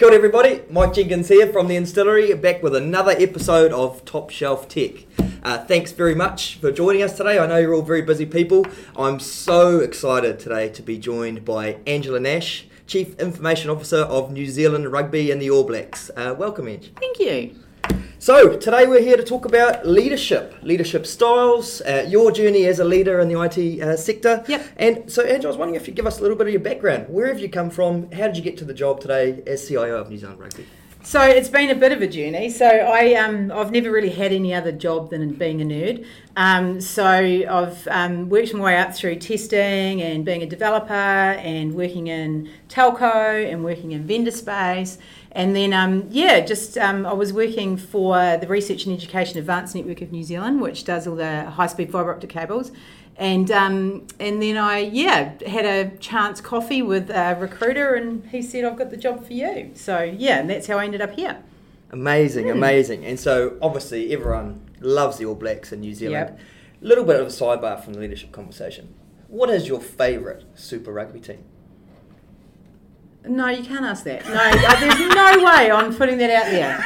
Kia ora everybody, Mike Jenkins here from the Instillery, back with another episode of Top Shelf Tech. Uh, thanks very much for joining us today. I know you're all very busy people. I'm so excited today to be joined by Angela Nash, Chief Information Officer of New Zealand Rugby and the All Blacks. Uh, welcome, Ange. Thank you. So, today we're here to talk about leadership, leadership styles, uh, your journey as a leader in the IT uh, sector. Yep. And so, Angela, I was wondering if you give us a little bit of your background. Where have you come from? How did you get to the job today as CIO of New Zealand Rugby? So it's been a bit of a journey. So I um, I've never really had any other job than being a nerd. Um, so I've um, worked my way up through testing and being a developer and working in telco and working in vendor space. And then, um, yeah, just um, I was working for the Research and Education Advanced Network of New Zealand, which does all the high speed fibre optic cables. And um, and then I yeah had a chance coffee with a recruiter, and he said I've got the job for you. So yeah, and that's how I ended up here. Amazing, Hmm. amazing. And so, obviously, everyone loves the All Blacks in New Zealand. Yep. A little bit of a sidebar from the leadership conversation. What is your favourite Super Rugby team? No, you can't ask that. No, uh, there's no way I'm putting that out there.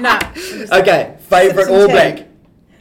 No, no. Okay, favourite All. Black.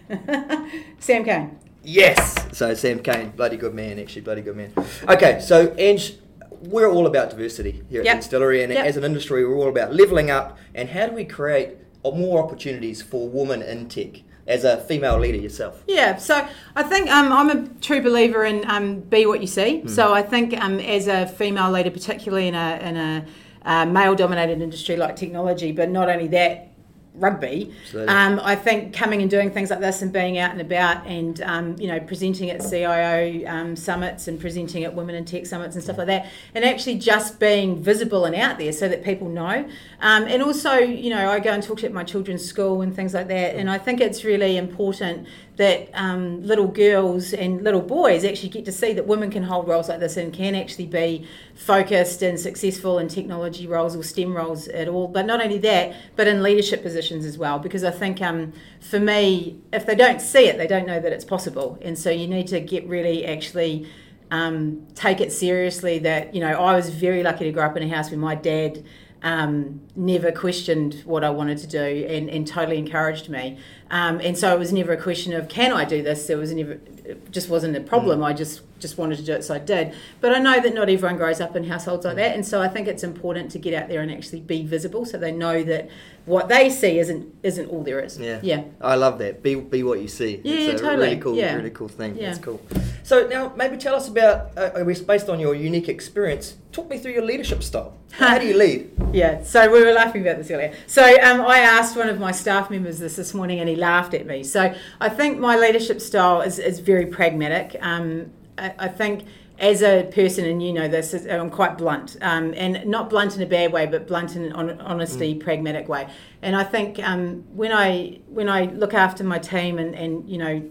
Sam Cane. Yes. So Sam Cane, bloody good man, actually, bloody good man. Okay, so Ange, we're all about diversity here at Yep. the Instillery, and Yep. as an industry, we're all about leveling up and how do we create more opportunities for women in tech as a female leader yourself. Yeah, so I think um, I'm a true believer in um, be what you see. So I think um, as a female leader, particularly in a, in a uh, male-dominated industry like technology, but not only that, rugby. Um, I think coming and doing things like this and being out and about and um, you know presenting at CIO um, summits and presenting at Women in Tech summits and stuff like that, and actually just being visible and out there so that people know. Um, and also, you know, I go and talk at my children's school and things like that, and I think it's really important that um, little girls and little boys actually get to see that women can hold roles like this and can actually be focused and successful in technology roles or STEM roles at all. But not only that, but in leadership positions as well. Because I think um, for me, if they don't see it, they don't know that it's possible. And so you need to get really actually um, take it seriously that, you know, I was very lucky to grow up in a house where my dad um, never questioned what I wanted to do and, and totally encouraged me. Um, and so it was never a question of can I do this. There was never, it just wasn't a problem. I just just wanted to do it, so I did. But I know that not everyone grows up in households like that, and so I think it's important to get out there and actually be visible, so they know that what they see isn't isn't all there is. Yeah. yeah. I love that. Be, be what you see. Yeah, it's a totally. really cool, Yeah. really cool thing. Yeah. That's cool. So now maybe tell us about, uh, I guess based on your unique experience, talk me through your leadership style. How do you lead? Yeah, so we were laughing about this earlier. So um, I asked one of my staff members this this morning and he laughed at me. So I think my leadership style is, is very pragmatic. Um, I, I think as a person, and you know this, I'm quite blunt, um, and not blunt in a bad way, but blunt in an hon- honesty, pragmatic way. And I think um, when I when I look after my team and, and you know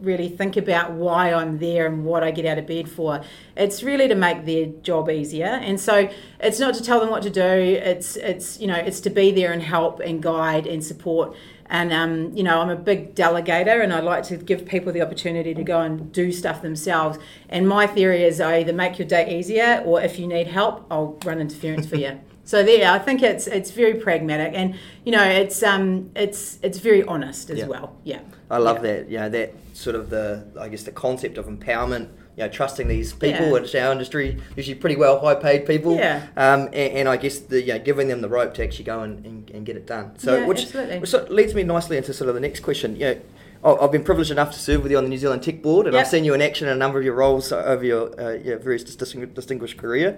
really think about why I'm there and what I get out of bed for. It's really to make their job easier. And so it's not to tell them what to do. It's it's you know it's to be there and help and guide and support. And um, you know I'm a big delegator and I like to give people the opportunity to go and do stuff themselves. And my theory is I either make your day easier or if you need help, I'll run interference for you. So there, I think it's it's very pragmatic, and you know it's um it's it's very honest as Yeah. well. Yeah. I love Yeah. that. You know, that sort of the, I guess, the concept of empowerment. You know, trusting these people, Yeah. which our industry usually pretty well high paid people. Yeah. Um, and, and I guess the you know, giving them the rope to actually go and, and, and get it done. So Yeah, which, absolutely. which sort of leads me nicely into sort of the next question. You know, I've been privileged enough to serve with you on the New Zealand Tech Board, and I've seen you in action in a number of your roles over your, uh, your various dis- distinguished career.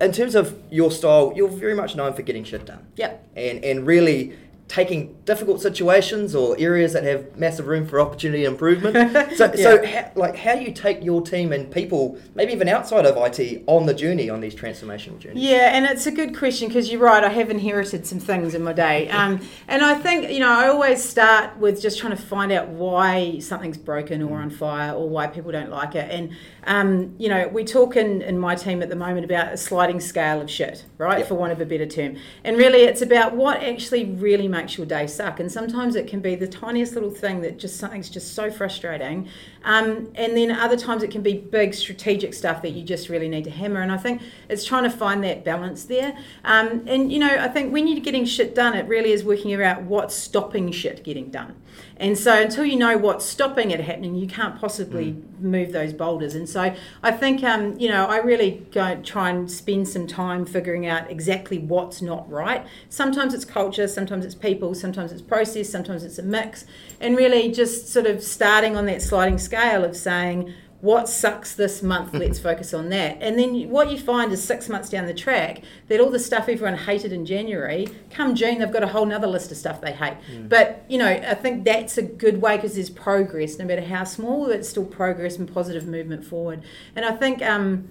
In terms of your style, you're very much known for getting shit done Yep. and and really taking difficult situations or areas that have massive room for opportunity and improvement. So, so Yeah. how, like, how do you take your team and people, maybe even outside of IT, on the journey on these transformational journeys? Yeah, and it's a good question because you're right. I have inherited some things in my day, um, and I think you know I always start with just trying to find out why something's broken or on fire or why people don't like it. And um, you know, we talk in, in my team at the moment about a sliding scale of shit, right, Yep. for want of a better term. And really, it's about what actually really makes your day suck. And sometimes it can be the tiniest little thing that just something's just so frustrating. Um, and then other times it can be big strategic stuff that you just really need to hammer. And I think it's trying to find that balance there. Um, and, you know, I think when you're getting shit done, it really is working out what's stopping shit getting done. And so until you know what's stopping it happening, you can't possibly mm. move those boulders. And so I think, um, you know, I really go try and spend some time figuring out exactly what's not right. Sometimes it's culture, sometimes it's people, sometimes it's process, sometimes it's a mix. And really just sort of starting on that sliding scale of saying, what sucks this month let's focus on that and then what you find is six months down the track that all the stuff everyone hated in january come june they've got a whole nother list of stuff they hate mm. but you know i think that's a good way because there's progress no matter how small it's still progress and positive movement forward and i think um,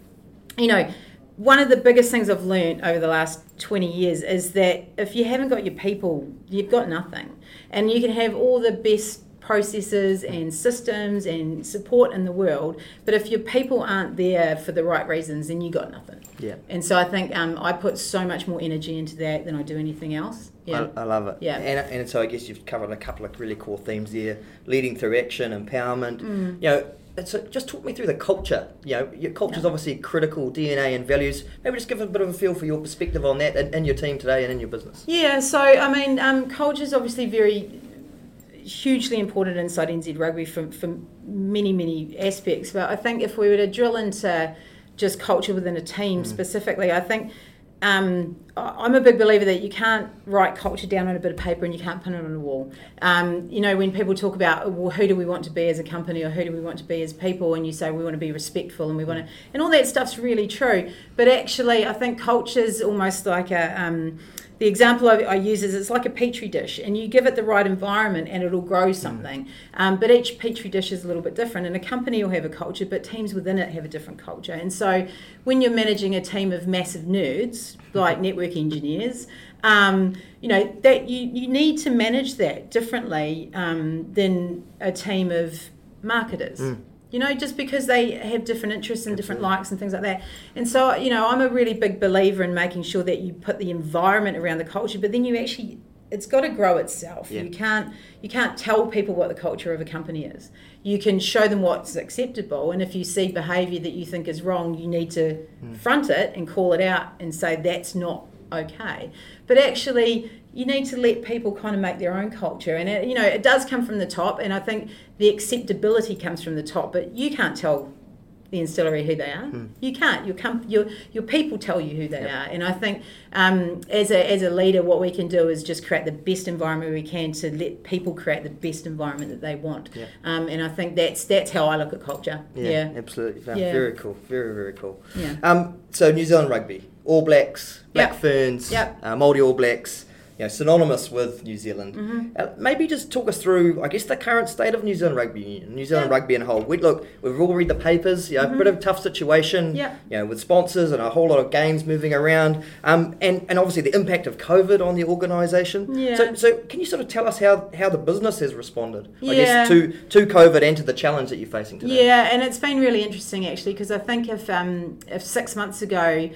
you know one of the biggest things I've learned over the last 20 years is that if you haven't got your people, you've got nothing. And you can have all the best processes and systems and support in the world, but if your people aren't there for the right reasons, then you got nothing. Yeah. And so I think um, I put so much more energy into that than I do anything else. Yeah. I, I love it. Yeah. And, and so I guess you've covered a couple of really core themes there: leading through action, empowerment. Mm. You know. So just talk me through the culture. You know, your culture is yeah. obviously critical DNA and values. Maybe just give a bit of a feel for your perspective on that and, in your team today and in your business. Yeah. So I mean, um, culture is obviously very hugely important inside NZ Rugby from, from many, many aspects. But I think if we were to drill into just culture within a team mm. specifically, I think um, I'm a big believer that you can't write culture down on a bit of paper and you can't pin it on a wall. Um, you know, when people talk about well, who do we want to be as a company or who do we want to be as people, and you say we want to be respectful and we want to, and all that stuff's really true. But actually, I think culture is almost like a um, the example I, I, use is it's like a petri dish, and you give it the right environment, and it'll grow mm. something. Mm. Um, but each petri dish is a little bit different, and a company will have a culture, but teams within it have a different culture. And so, when you're managing a team of massive nerds like network engineers, um, you know that you, you need to manage that differently um, than a team of marketers. Mm you know, just because they have different interests and different likes and things like that. And so, you know, I'm a really big believer in making sure that you put the environment around the culture, but then you actually it's got to grow itself. Yeah. You can't you can't tell people what the culture of a company is. You can show them what's acceptable, and if you see behaviour that you think is wrong, you need to mm. front it and call it out and say that's not okay. But actually, you need to let people kind of make their own culture, and it, you know it does come from the top, and I think the acceptability comes from the top. But you can't tell the Instillery who they are. Hmm. You can't. Your, your your people tell you who they yep. are, and I think um, as a as a leader, what we can do is just create the best environment we can to let people create the best environment that they want. Yep. Um, and I think that's that's how I look at culture. Yeah, yeah. absolutely. Yeah. Very cool. Very very cool. Yeah. Um, so New Zealand rugby, All Blacks, Black yep. Ferns, yep. Uh, Māori All Blacks you know, synonymous with New Zealand. Mm-hmm. Uh, maybe just talk us through, I guess, the current state of New Zealand rugby, union, New Zealand yeah. rugby in whole. We look, we've all read the papers. You know, mm-hmm. a bit of a tough situation. Yeah. You know, with sponsors and a whole lot of games moving around, um, and and obviously the impact of COVID on the organisation. Yeah. So, so can you sort of tell us how, how the business has responded? Yeah. I guess to to COVID and to the challenge that you're facing today. Yeah, and it's been really interesting actually because I think if um if six months ago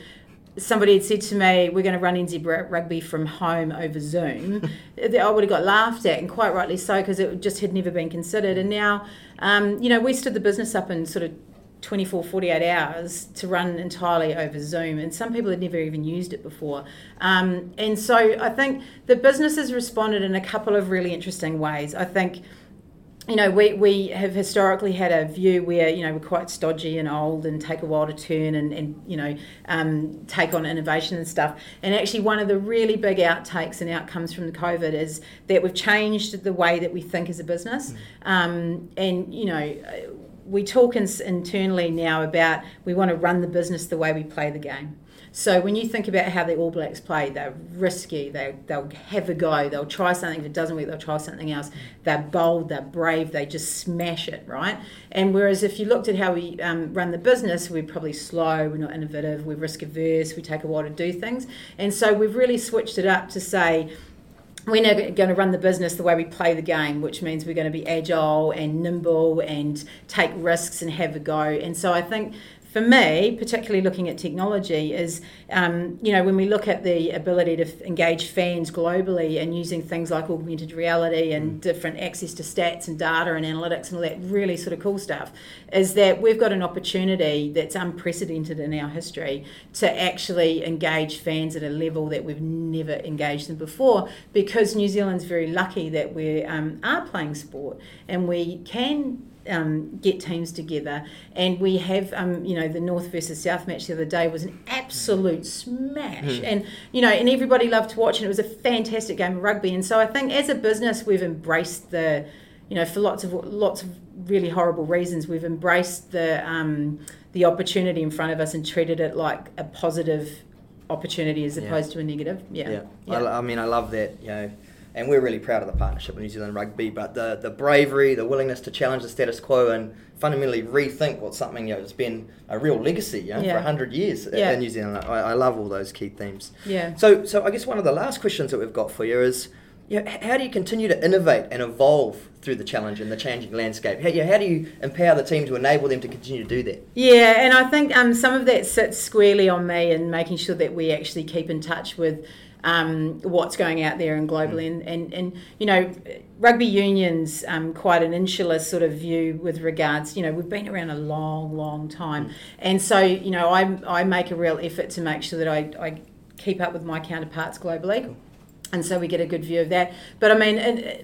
somebody had said to me, "We're going to run NZ rugby from home over Zoom," I would have got laughed at, and quite rightly so, because it just had never been considered. And now, um, you know, we stood the business up in sort of 24, 48 hours to run entirely over Zoom, and some people had never even used it before. Um, and so I think the business has responded in a couple of really interesting ways. I think you know, we, we have historically had a view where, you know, we're quite stodgy and old and take a while to turn and, and you know, um, take on innovation and stuff. And actually, one of the really big outtakes and outcomes from the COVID is that we've changed the way that we think as a business. Mm. Um, and, you know, we talk in, internally now about we want to run the business the way we play the game. So when you think about how the All Blacks play, they're risky. They they'll have a go. They'll try something. If it doesn't work, they'll try something else. They're bold. They're brave. They just smash it, right? And whereas if you looked at how we um, run the business, we're probably slow. We're not innovative. We're risk averse. We take a while to do things. And so we've really switched it up to say we're now going to run the business the way we play the game, which means we're going to be agile and nimble and take risks and have a go. And so I think for me, particularly looking at technology, is um, you know when we look at the ability to engage fans globally and using things like augmented reality and mm. different access to stats and data and analytics and all that really sort of cool stuff, is that we've got an opportunity that's unprecedented in our history to actually engage fans at a level that we've never engaged them before because New Zealand's very lucky that we um, are playing sport and we can um, get teams together. And we have, um, you know, the North versus South match the other day was an absolute smash. Mm. And, you know, and everybody loved to watch, and it was a fantastic game of rugby. And so I think as a business, we've embraced the, you know, for lots of lots of really horrible reasons, we've embraced the um, the opportunity in front of us and treated it like a positive opportunity as opposed yeah. to a negative. Yeah. Yeah. yeah. I, I mean, I love that. You know and we're really proud of the partnership with New Zealand Rugby. But the the bravery, the willingness to challenge the status quo, and fundamentally rethink what's something you know has been a real legacy you know, yeah. for hundred years yeah. in New Zealand. I, I, love all those key themes. Yeah. So so I guess one of the last questions that we've got for you is. You know, how do you continue to innovate and evolve through the challenge and the changing landscape? How, you know, how do you empower the team to enable them to continue to do that? Yeah, and I think um, some of that sits squarely on me and making sure that we actually keep in touch with um, what's going out there and globally. Mm. And, and, and, you know, rugby union's um, quite an insular sort of view with regards, you know, we've been around a long, long time. Mm. And so, you know, I, I make a real effort to make sure that I, I keep up with my counterparts globally. Cool and so we get a good view of that. But I mean,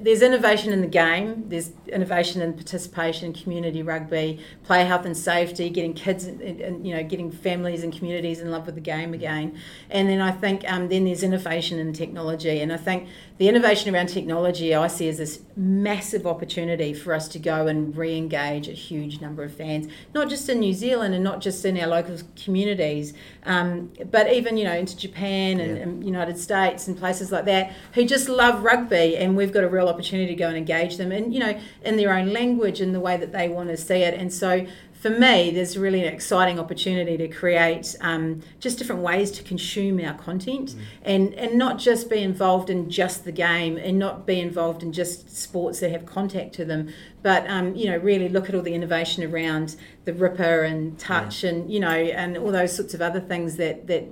there's innovation in the game. There's innovation in participation, community rugby, player health and safety, getting kids, and, you know, getting families and communities in love with the game again. And then I think um, then there's innovation in technology. And I think the innovation around technology I see as this massive opportunity for us to go and re-engage a huge number of fans, not just in New Zealand and not just in our local communities, um, but even you know into Japan and, yeah. and United States and places like that who just love rugby, and we've got a real opportunity to go and engage them, and you know, in their own language and the way that they want to see it. And so, for me, there's really an exciting opportunity to create um, just different ways to consume our content, mm. and and not just be involved in just the game, and not be involved in just sports that have contact to them, but um, you know, really look at all the innovation around the Rippa and touch, yeah. and you know, and all those sorts of other things that that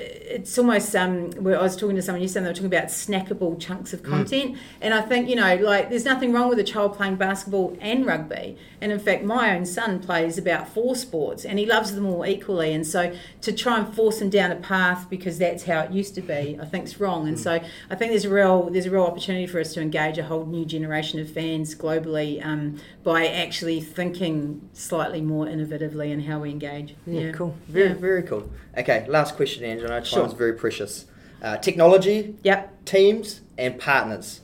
it's almost um where I was talking to someone yesterday they were talking about snackable chunks of mm. content mm. and I think you know like there's nothing wrong with a child playing basketball and rugby and in fact my own son plays about four sports and he loves them all equally and so to try and force him down a path because that's how it used to be I think is wrong and mm. so I think there's a real there's a real opportunity for us to engage a whole new generation of fans globally um, by actually thinking slightly more innovatively in how we engage yeah, yeah. cool very yeah. very cool okay last question Angela know time's sure. very precious. Uh, technology, yep. teams, and partners.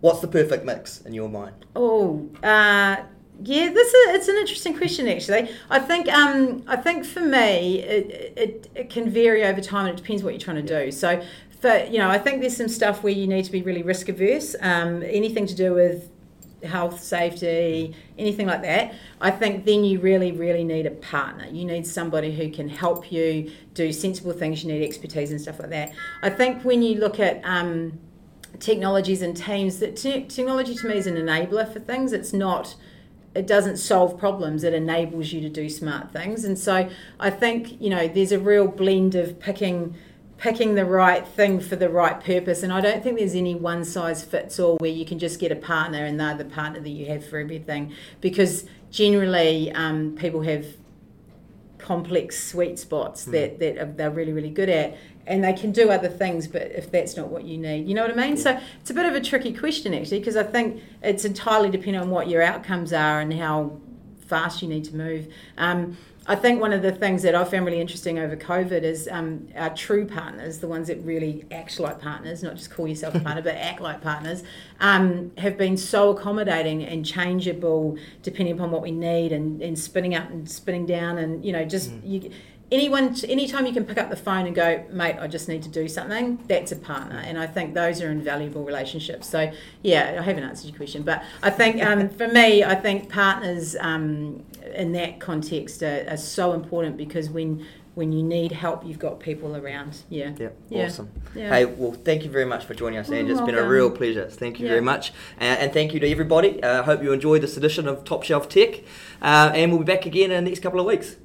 What's the perfect mix in your mind? Oh, uh, yeah, this is it's an interesting question actually. I think um, I think for me it, it, it can vary over time and it depends what you're trying to do. So for you know, I think there's some stuff where you need to be really risk averse. Um, anything to do with health, safety, anything like that, I think then you really, really need a partner. You need somebody who can help you do sensible things. You need expertise and stuff like that. I think when you look at um, technologies and teams, that te- technology to me is an enabler for things. It's not. It doesn't solve problems. It enables you to do smart things. And so I think you know there's a real blend of picking picking the right thing for the right purpose. And I don't think there's any one size fits all where you can just get a partner and they're the partner that you have for everything. Because generally, um, people have complex sweet spots mm. that, that they're really, really good at. And they can do other things, but if that's not what you need, you know what I mean? Yeah. So it's a bit of a tricky question, actually, because I think it's entirely dependent on what your outcomes are and how fast you need to move. Um, I think one of the things that I found really interesting over COVID is um, our true partners, the ones that really act like partners, not just call yourself a partner, but act like partners, um, have been so accommodating and changeable depending upon what we need and, and spinning up and spinning down and, you know, just mm. you anyone anytime you can pick up the phone and go mate i just need to do something that's a partner and i think those are invaluable relationships so yeah i haven't answered your question but i think um, for me i think partners um, in that context are, are, so important because when when you need help, you've got people around. Yeah. Yeah. yeah. Awesome. Yeah. Hey, well, thank you very much for joining us, Ange. It's been a real pleasure. Thank you yeah. very much. Uh, and thank you to everybody. I uh, hope you enjoyed this edition of Top Shelf Tech. Uh, and we'll be back again in the next couple of weeks.